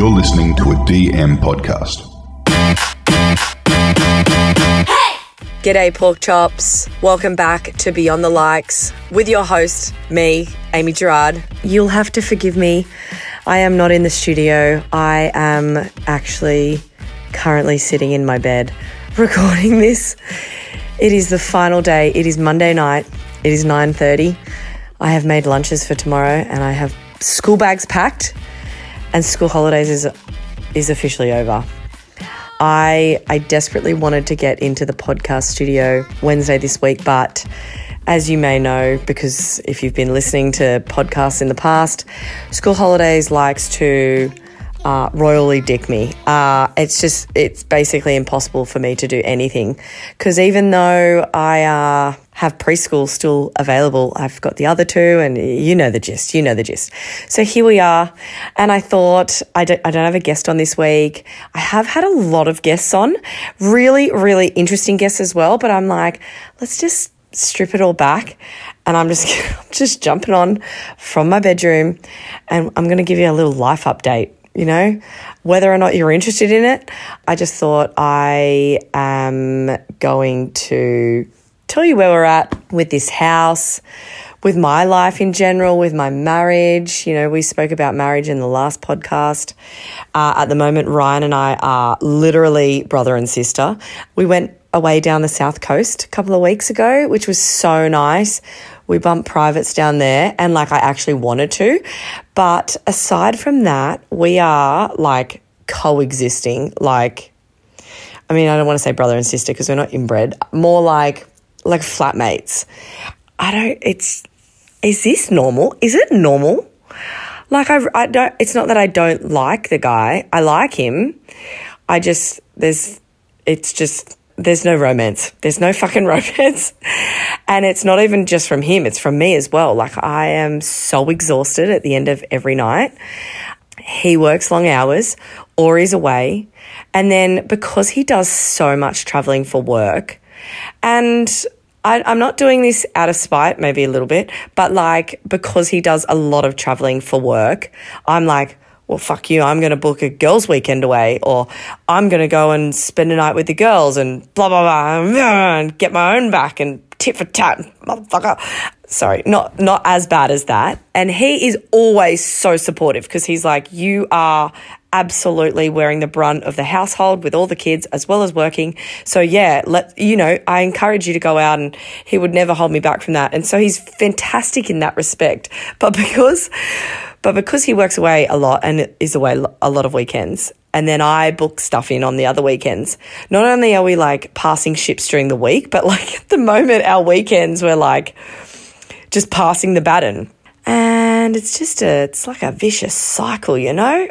You're listening to a DM podcast. G'day, pork chops. Welcome back to Beyond the Likes with your host, me, Amy Gerard. You'll have to forgive me. I am not in the studio. I am actually currently sitting in my bed recording this. It is the final day. It is Monday night. It is 9:30. I have made lunches for tomorrow and I have school bags packed and school holidays is is officially over. I I desperately wanted to get into the podcast studio Wednesday this week, but as you may know, because if you've been listening to podcasts in the past, School Holidays likes to uh, royally dick me. Uh, it's just, it's basically impossible for me to do anything. Because even though I uh, have preschool still available, I've got the other two, and you know the gist, you know the gist. So here we are. And I thought, I don't, I don't have a guest on this week. I have had a lot of guests on, really, really interesting guests as well. But I'm like, let's just strip it all back and I'm just just jumping on from my bedroom and I'm going to give you a little life update you know, whether or not you're interested in it. I just thought I am going to tell you where we're at with this house, with my life in general, with my marriage. You know, we spoke about marriage in the last podcast. Uh, at the moment, Ryan and I are literally brother and sister. We went away down the south coast a couple of weeks ago, which was so nice. We bumped privates down there and like I actually wanted to. But aside from that, we are like coexisting. Like, I mean, I don't want to say brother and sister because we're not inbred, more like, like flatmates. I don't, it's, is this normal? Is it normal? Like, I, I don't, it's not that I don't like the guy. I like him. I just, there's, it's just, there's no romance. There's no fucking romance. And it's not even just from him, it's from me as well. Like, I am so exhausted at the end of every night. He works long hours or he's away. And then because he does so much traveling for work, and I, am not doing this out of spite, maybe a little bit, but like because he does a lot of traveling for work, I'm like, well, fuck you, I'm going to book a girls' weekend away, or I'm going to go and spend a night with the girls and blah, blah, blah, and get my own back and tit for tat, motherfucker. Sorry, not, not as bad as that. And he is always so supportive because he's like, you are absolutely wearing the brunt of the household with all the kids as well as working. So yeah, let you know, I encourage you to go out and he would never hold me back from that. And so he's fantastic in that respect. But because but because he works away a lot and is away a lot of weekends, and then I book stuff in on the other weekends, not only are we like passing ships during the week, but like at the moment, our weekends we're like just passing the baton. And it's just a, it's like a vicious cycle, you know?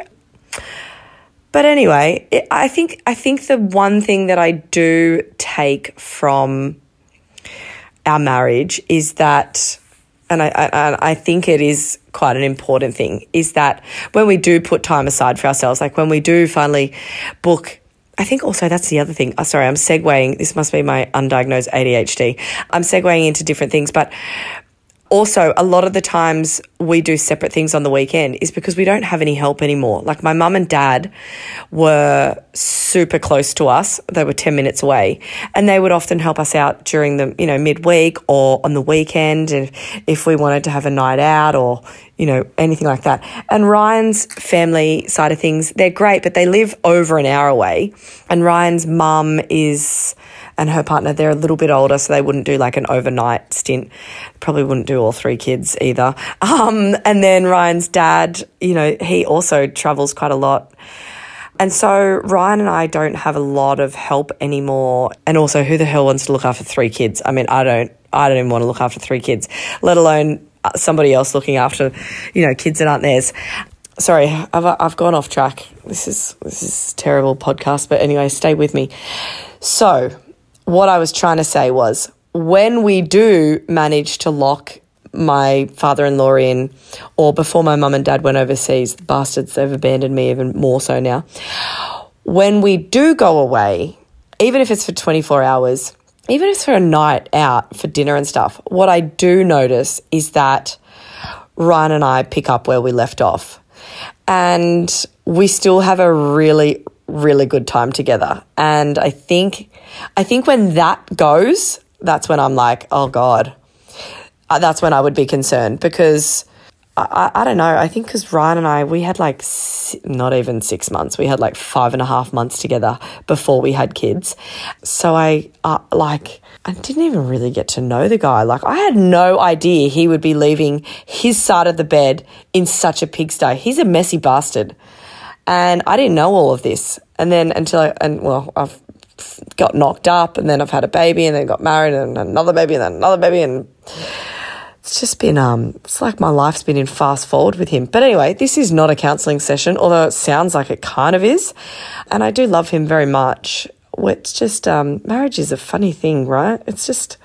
But anyway, it, I think I think the one thing that I do take from our marriage is that and I, I, I think it is quite an important thing is that when we do put time aside for ourselves, like when we do finally book I think also that's the other thing. Oh, sorry, I'm segueing. This must be my undiagnosed ADHD. I'm segueing into different things, but also a lot of the times we do separate things on the weekend is because we don't have any help anymore. Like my mum and dad were super close to us. They were 10 minutes away and they would often help us out during the, you know, midweek or on the weekend if, if we wanted to have a night out or, you know, anything like that. And Ryan's family side of things, they're great, but they live over an hour away. And Ryan's mum is and her partner, they're a little bit older, so they wouldn't do like an overnight stint. Probably wouldn't do all three kids either. Um, and then Ryan's dad, you know, he also travels quite a lot. And so Ryan and I don't have a lot of help anymore. And also, who the hell wants to look after three kids? I mean, I don't. I don't even want to look after three kids, let alone uh, somebody else looking after, you know, kids that aren't theirs sorry, I've, I've gone off track. This is this is terrible podcast, but anyway, stay with me. So, what I was trying to say was when we do manage to lock my father in law in, or before my mum and dad went overseas, the bastards, they've abandoned me even more so now. When we do go away, even if it's for 24 hours, even if it's for a night out for dinner and stuff, what I do notice is that Ryan and I pick up where we left off. And we still have a really, really good time together. And I think, I think when that goes, that's when I'm like, oh God, uh, that's when I would be concerned because I, I don't know. I think because Ryan and I, we had like not even six months. We had like five and a half months together before we had kids. So I uh, like, I didn't even really get to know the guy. Like, I had no idea he would be leaving his side of the bed in such a pigsty. He's a messy bastard. And I didn't know all of this. And then until I, and well, I've got knocked up and then I've had a baby and then got married and another baby and then another baby and it's just been um it's like my life's been in fast forward with him. But anyway, this is not a counselling session, although it sounds like it kind of is. And I do love him very much. It's just um marriage is a funny thing, right? It's just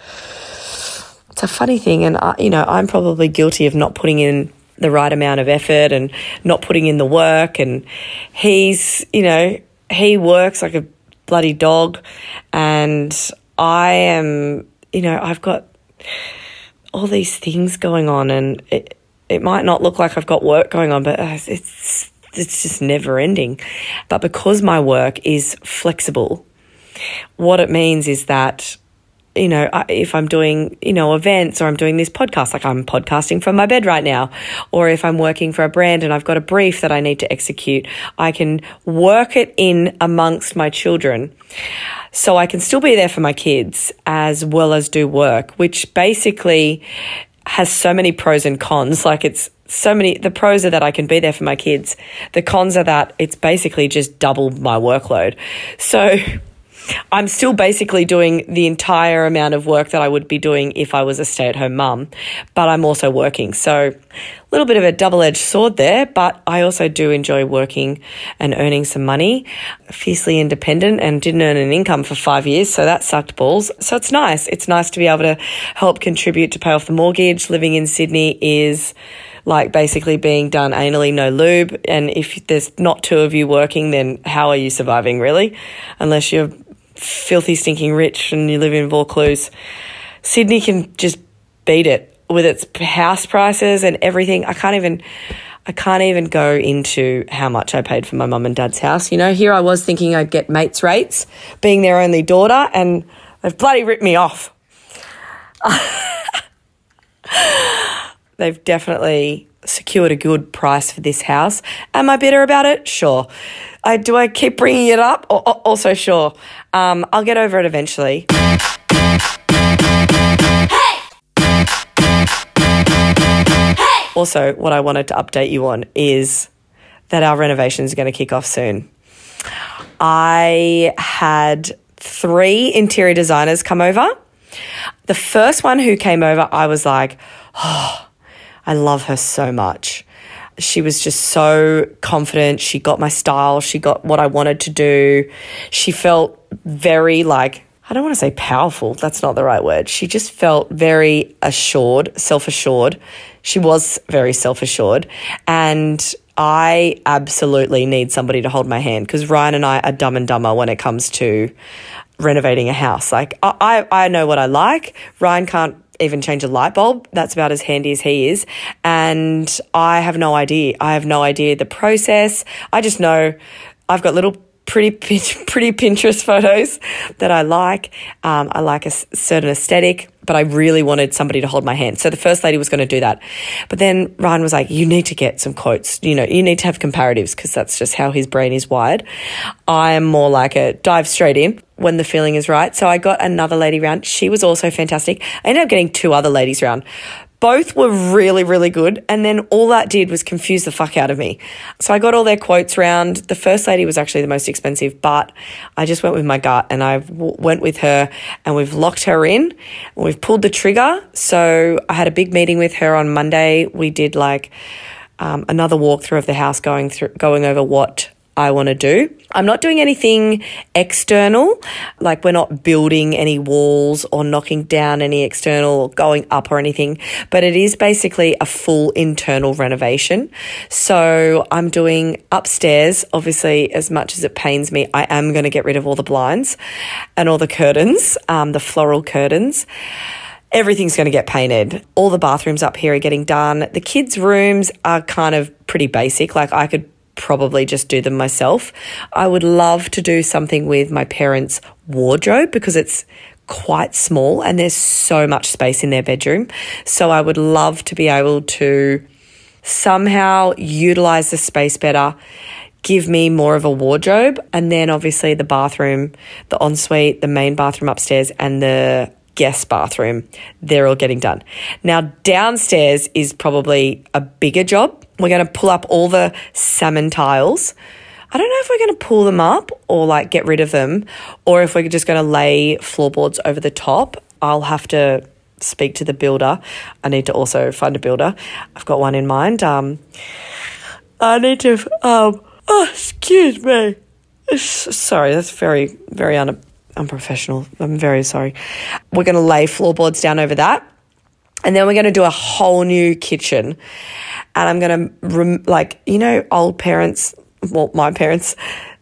it's a funny thing and I, you know, I'm probably guilty of not putting in the right amount of effort and not putting in the work and he's, you know, he works like a bloody dog and I am, you know, I've got all these things going on, and it it might not look like I've got work going on, but uh, it's it's just never ending. But because my work is flexible, what it means is that you know, if I'm doing, you know, events or I'm doing this podcast, like I'm podcasting from my bed right now, or if I'm working for a brand and I've got a brief that I need to execute, I can work it in amongst my children. So I can still be there for my kids as well as do work, which basically has so many pros and cons. Like it's so many, the pros are that I can be there for my kids. The cons are that it's basically just double my workload. So, I'm still basically doing the entire amount of work that I would be doing if I was a stay at home mum, but I'm also working. So, a little bit of a double edged sword there, but I also do enjoy working and earning some money. Fiercely independent and didn't earn an income for five years, so that sucked balls. So, it's nice. It's nice to be able to help contribute to pay off the mortgage. Living in Sydney is like basically being done anally, no lube. And if there's not two of you working, then how are you surviving, really? Unless you're filthy, stinking rich and you live in Vaucluse. Sydney can just beat it with its house prices and everything. I can't even. I can't even go into how much I paid for my mum and dad's house. You know, here I was thinking I'd get mates rates, being their only daughter, and they've bloody ripped me off. they've definitely secured a good price for this house. Am I bitter about it? Sure. I, do I keep bringing it up? O- also, sure. Um, I'll get over it eventually. Also, what I wanted to update you on is that our renovations are going to kick off soon. I had three interior designers come over. The first one who came over, I was like, oh, I love her so much. She was just so confident. She got my style. She got what I wanted to do. She felt very like, I don't want to say powerful. That's not the right word. She just felt very assured, self assured. She was very self assured. And I absolutely need somebody to hold my hand because Ryan and I are dumb and dumber when it comes to renovating a house. Like, I, I know what I like. Ryan can't even change a light bulb. That's about as handy as he is. And I have no idea. I have no idea the process. I just know I've got little pretty pretty Pinterest photos that I like. Um, I like a certain aesthetic, but I really wanted somebody to hold my hand. So the first lady was going to do that, but then Ryan was like, "You need to get some quotes. You know, you need to have comparatives because that's just how his brain is wired." I am more like a dive straight in when the feeling is right. So I got another lady round. She was also fantastic. I ended up getting two other ladies round both were really, really good. And then all that did was confuse the fuck out of me. So I got all their quotes round. The first lady was actually the most expensive, but I just went with my gut and I w- went with her and we've locked her in. We've pulled the trigger. So I had a big meeting with her on Monday. We did like, um, another walkthrough of the house going through going over what I want to do. I'm not doing anything external, like we're not building any walls or knocking down any external or going up or anything, but it is basically a full internal renovation. So I'm doing upstairs, obviously, as much as it pains me, I am going to get rid of all the blinds and all the curtains, um, the floral curtains everything's going to get painted. All the bathrooms up here are getting done. The kids' rooms are kind of pretty basic. Like I could probably just do them myself. I would love to do something with my parents' wardrobe because it's quite small and there's so much space in their bedroom. So I would love to be able to somehow utilize the space better, give me more of a wardrobe, and then obviously the bathroom, the ensuite, the main bathroom upstairs, and the guest bathroom. They're all getting done. Now, downstairs is probably a bigger job. We're going to pull up all the salmon tiles. I don't know if we're going to pull them up or like get rid of them, or if we're just going to lay floorboards over the top. I'll have to speak to the builder. I need to also find a builder. I've got one in mind. Um, I need to. Um, oh, excuse me. Sorry, that's very, very un- unprofessional. I'm very sorry. We're going to lay floorboards down over that. And then we're going to do a whole new kitchen. And I'm going to, rem- like, you know, old parents, well, my parents,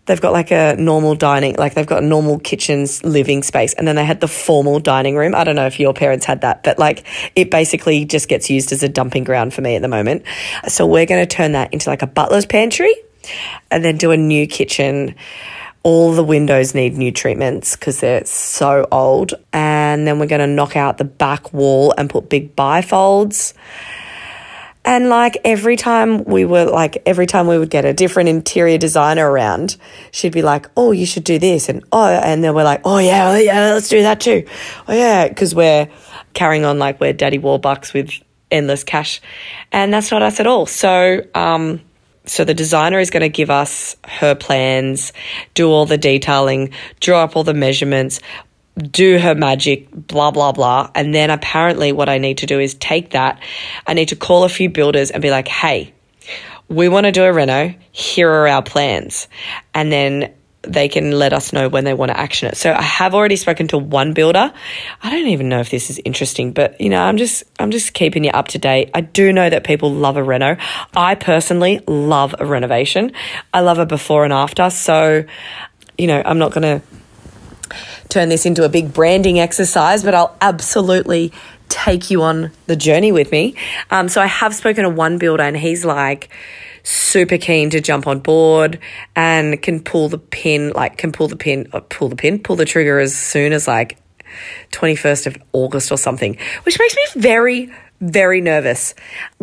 they've got like a normal dining, like they've got a normal kitchen's living space, and then they had the formal dining room. I don't know if your parents had that, but like it basically just gets used as a dumping ground for me at the moment. So we're going to turn that into like a butler's pantry and then do a new kitchen. All the windows need new treatments because they're so old. And then we're going to knock out the back wall and put big bifolds and like every time we were like, every time we would get a different interior designer around, she'd be like, oh, you should do this. And oh, and then we're like, oh, yeah, oh, yeah, let's do that too. Oh, yeah, because we're carrying on like we're daddy warbucks with endless cash. And that's not us at all. So, um, so the designer is going to give us her plans, do all the detailing, draw up all the measurements, do her magic, blah, blah, blah. And then apparently, what I need to do is take that. I need to call a few builders and be like, hey, we want to do a reno. Here are our plans. And then they can let us know when they want to action it. So I have already spoken to one builder. I don't even know if this is interesting, but you know, I'm just I'm just keeping you up to date. I do know that people love a reno. I personally love a renovation. I love a before and after. So, you know, I'm not going to turn this into a big branding exercise, but I'll absolutely take you on the journey with me. Um, so I have spoken to one builder, and he's like super keen to jump on board and can pull the pin, like can pull the pin, uh, pull the pin, pull the trigger as soon as like 21st of August or something, which makes me very, very nervous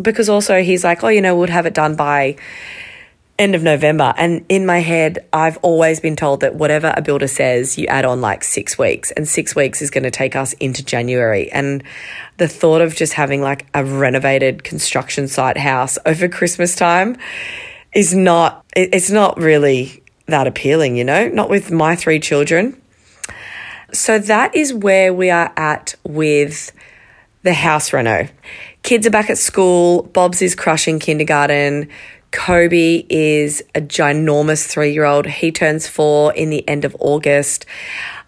because also he's like, oh, you know, we'd have it done by end of November. And in my head, I've always been told that whatever a builder says, you add on like six weeks, and six weeks is going to take us into January. And the thought of just having like a renovated construction site house over Christmas time is not, it's not really that appealing, you know, not with my three children. So that is where we are at with the house reno. Kids are back at school. Bob's is crushing kindergarten. Kobe is a ginormous three year old. He turns four in the end of August.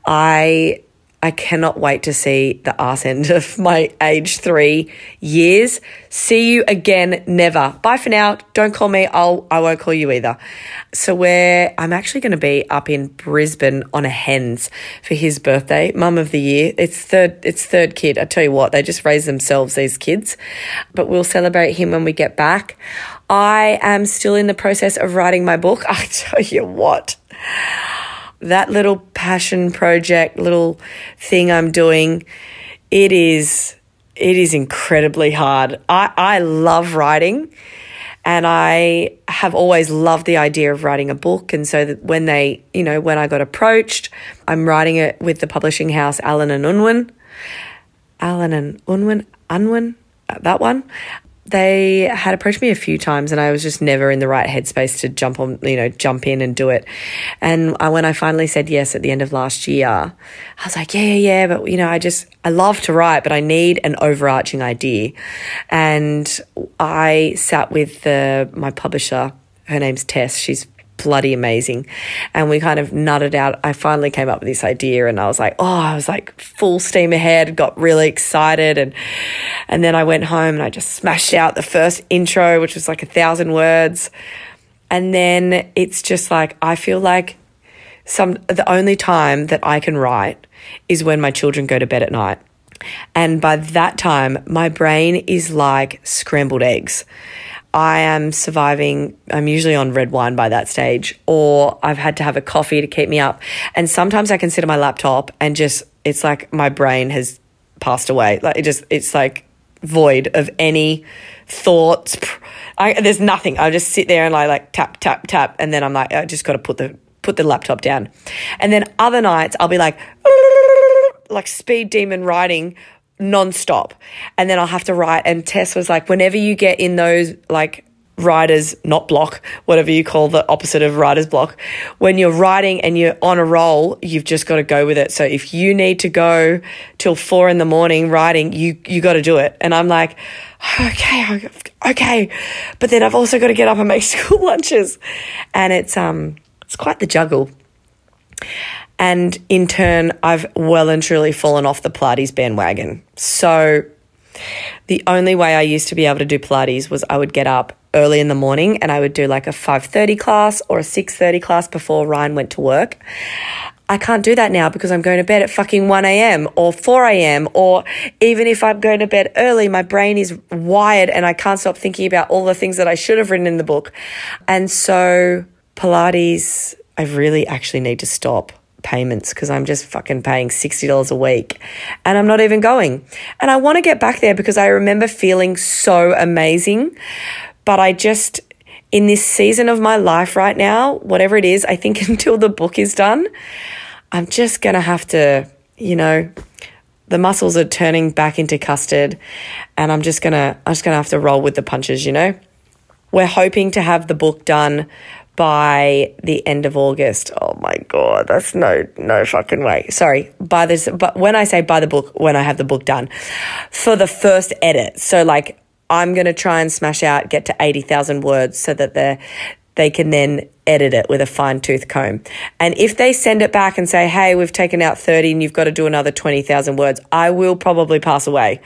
I I cannot wait to see the arse end of my age three years. See you again, never. Bye for now. Don't call me. I'll I won't call you either. So where I'm actually going to be up in Brisbane on a hens for his birthday, mum of the year. It's third. It's third kid. I tell you what, they just raise themselves these kids. But we'll celebrate him when we get back. I am still in the process of writing my book. I tell you what that little passion project, little thing I'm doing, it is it is incredibly hard. I, I love writing and I have always loved the idea of writing a book. And so that when they, you know, when I got approached, I'm writing it with the publishing house Allen and Unwin. Allen and Unwin, Unwin, uh, that one they had approached me a few times and I was just never in the right headspace to jump on, you know, jump in and do it. And I, when I finally said yes at the end of last year, I was like, yeah, yeah, yeah. But, you know, I just, I love to write, but I need an overarching idea. And I sat with the, my publisher. Her name's Tess. She's bloody amazing. And we kind of nutted out. I finally came up with this idea and I was like, oh, I was like full steam ahead, got really excited. And, and then I went home and I just smashed out the first intro, which was like a thousand words. And then it's just like, I feel like some, the only time that I can write is when my children go to bed at night. And by that time, my brain is like scrambled eggs. I am surviving. I'm usually on red wine by that stage, or I've had to have a coffee to keep me up. And sometimes I consider my laptop and just, it's like my brain has passed away. Like it just, it's like void of any thoughts. I, there's nothing. I just sit there and I like tap, tap, tap. And then I'm like, I just got to put the, put the laptop down. And then other nights I'll be like, like speed demon writing nonstop. And then I'll have to write. And Tess was like, whenever you get in those like writer's not block, whatever you call the opposite of writer's block, when you're writing and you're on a roll, you've just got to go with it. So if you need to go till four in the morning writing, you you got to do it. And I'm like, okay, okay, but then I've also got to get up and make school lunches, and it's um it's quite the juggle. And in turn, I've well and truly fallen off the Pilates bandwagon. So the only way I used to be able to do Pilates was I would get up early in the morning and I would do like a 5:30 class or a 6:30 class before Ryan went to work. I can't do that now because I'm going to bed at fucking 1 a.m. or 4 a.m. or even if I'm going to bed early, my brain is wired and I can't stop thinking about all the things that I should have written in the book. And so Pilates, I really actually need to stop payments because I'm just fucking paying $60 a week and I'm not even going. And I want to get back there because I remember feeling so amazing, but I just, in this season of my life right now, whatever it is, I think until the book is done, I'm just going to have to, you know, the muscles are turning back into custard and I'm just going to, I'm just going to have to roll with the punches, you know? We're hoping to have the book done by the end of August. Oh my god, that's no no fucking way. Sorry, by this but when I say by the book, when I have the book done for the first edit. So like I'm going to try and smash out get to 80,000 words so that the they can then edit it with a fine tooth comb. And if they send it back and say, hey, we've taken out 30 and you've got to do another 20,000 words, I will probably pass away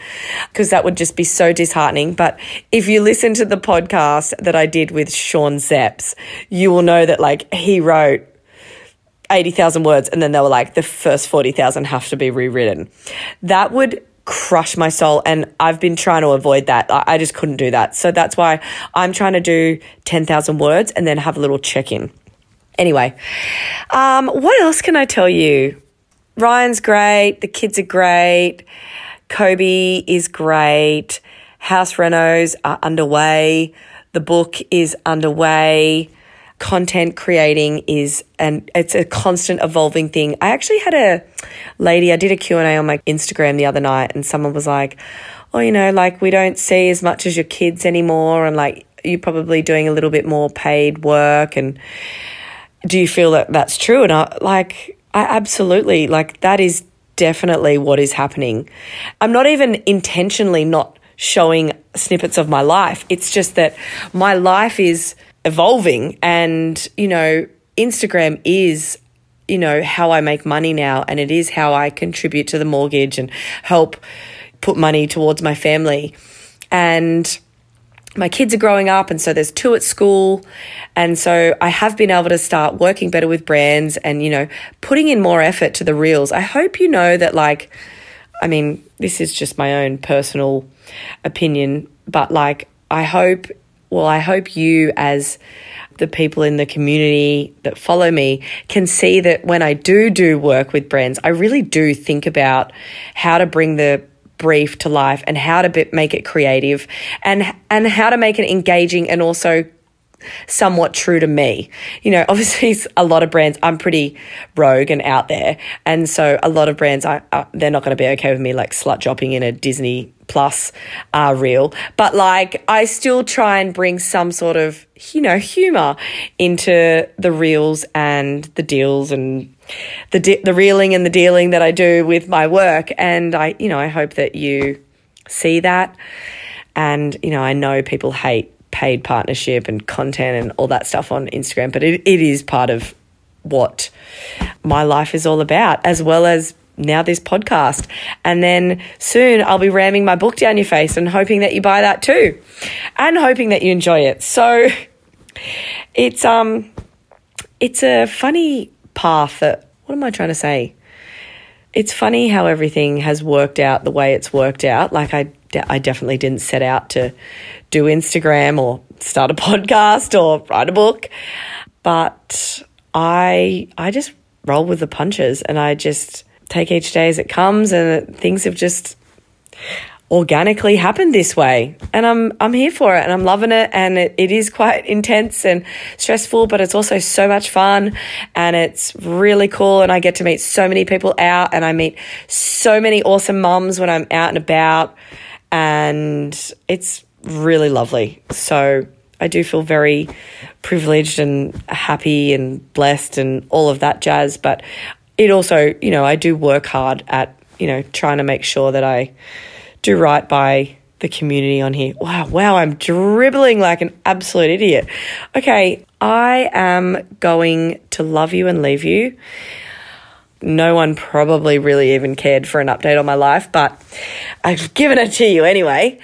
because that would just be so disheartening. But if you listen to the podcast that I did with Sean Zepps, you will know that like he wrote 80,000 words and then they were like, the first 40,000 have to be rewritten. That would crush my soul. And I've been trying to avoid that. I just couldn't do that. So that's why I'm trying to do 10,000 words and then have a little check in. Anyway, um, what else can I tell you? Ryan's great. The kids are great. Kobe is great. House renos are underway. The book is underway content creating is and it's a constant evolving thing. I actually had a lady, I did a Q&A on my Instagram the other night and someone was like, "Oh, you know, like we don't see as much as your kids anymore and like you're probably doing a little bit more paid work and do you feel that that's true?" And I like I absolutely like that is definitely what is happening. I'm not even intentionally not showing snippets of my life. It's just that my life is evolving and you know Instagram is you know how I make money now and it is how I contribute to the mortgage and help put money towards my family and my kids are growing up and so there's two at school and so I have been able to start working better with brands and you know putting in more effort to the reels. I hope you know that like I mean this is just my own personal opinion but like I hope well, I hope you, as the people in the community that follow me, can see that when I do do work with brands, I really do think about how to bring the brief to life and how to make it creative and and how to make it engaging and also somewhat true to me. You know, obviously, a lot of brands, I'm pretty rogue and out there. And so a lot of brands, I, uh, they're not going to be okay with me like slut dropping in a Disney Plus uh, reel. But like, I still try and bring some sort of, you know, humor into the reels and the deals and the, the reeling and the dealing that I do with my work. And I, you know, I hope that you see that. And, you know, I know people hate paid partnership and content and all that stuff on Instagram, but it, it is part of what my life is all about, as well as now this podcast. And then soon I'll be ramming my book down your face and hoping that you buy that too. And hoping that you enjoy it. So it's um it's a funny path that what am I trying to say? It's funny how everything has worked out the way it's worked out. Like I I definitely didn't set out to do Instagram or start a podcast or write a book. But I I just roll with the punches and I just take each day as it comes and things have just organically happened this way and I'm I'm here for it and I'm loving it and it, it is quite intense and stressful but it's also so much fun and it's really cool and I get to meet so many people out and I meet so many awesome mums when I'm out and about and it's really lovely so I do feel very privileged and happy and blessed and all of that jazz but it also you know I do work hard at you know trying to make sure that I do right by the community on here. Wow, wow, I'm dribbling like an absolute idiot. Okay, I am going to love you and leave you. No one probably really even cared for an update on my life, but I've given it to you anyway.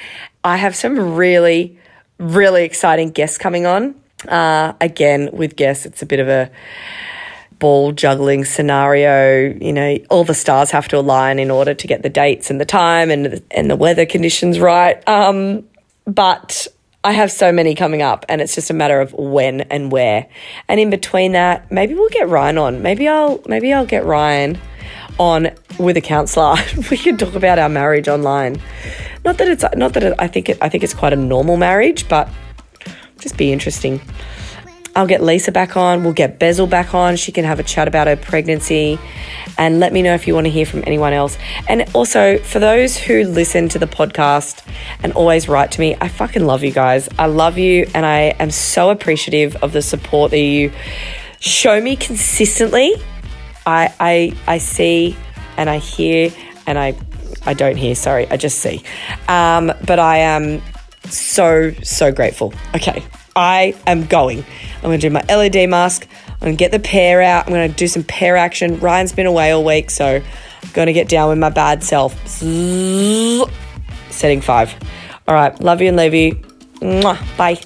I have some really, really exciting guests coming on. Uh, again, with guests, it's a bit of a ball juggling scenario. You know, all the stars have to align in order to get the dates and the time and the, and the weather conditions right. Um, but I have so many coming up, and it's just a matter of when and where. And in between that, maybe we'll get Ryan on. Maybe I'll maybe I'll get Ryan on with a counsellor. we can talk about our marriage online. Not that it's not that it, I think it, I think it's quite a normal marriage, but just be interesting. I'll get Lisa back on. We'll get Bezel back on. She can have a chat about her pregnancy. And let me know if you want to hear from anyone else. And also, for those who listen to the podcast and always write to me, I fucking love you guys. I love you. And I am so appreciative of the support that you show me consistently. I, I, I see and I hear and I, I don't hear, sorry, I just see. Um, but I am so, so grateful. Okay, I am going. I'm going to do my LED mask. I'm going to get the pair out. I'm going to do some pair action. Ryan's been away all week, so I'm going to get down with my bad self. Setting five. All right. Love you and leave you. Bye.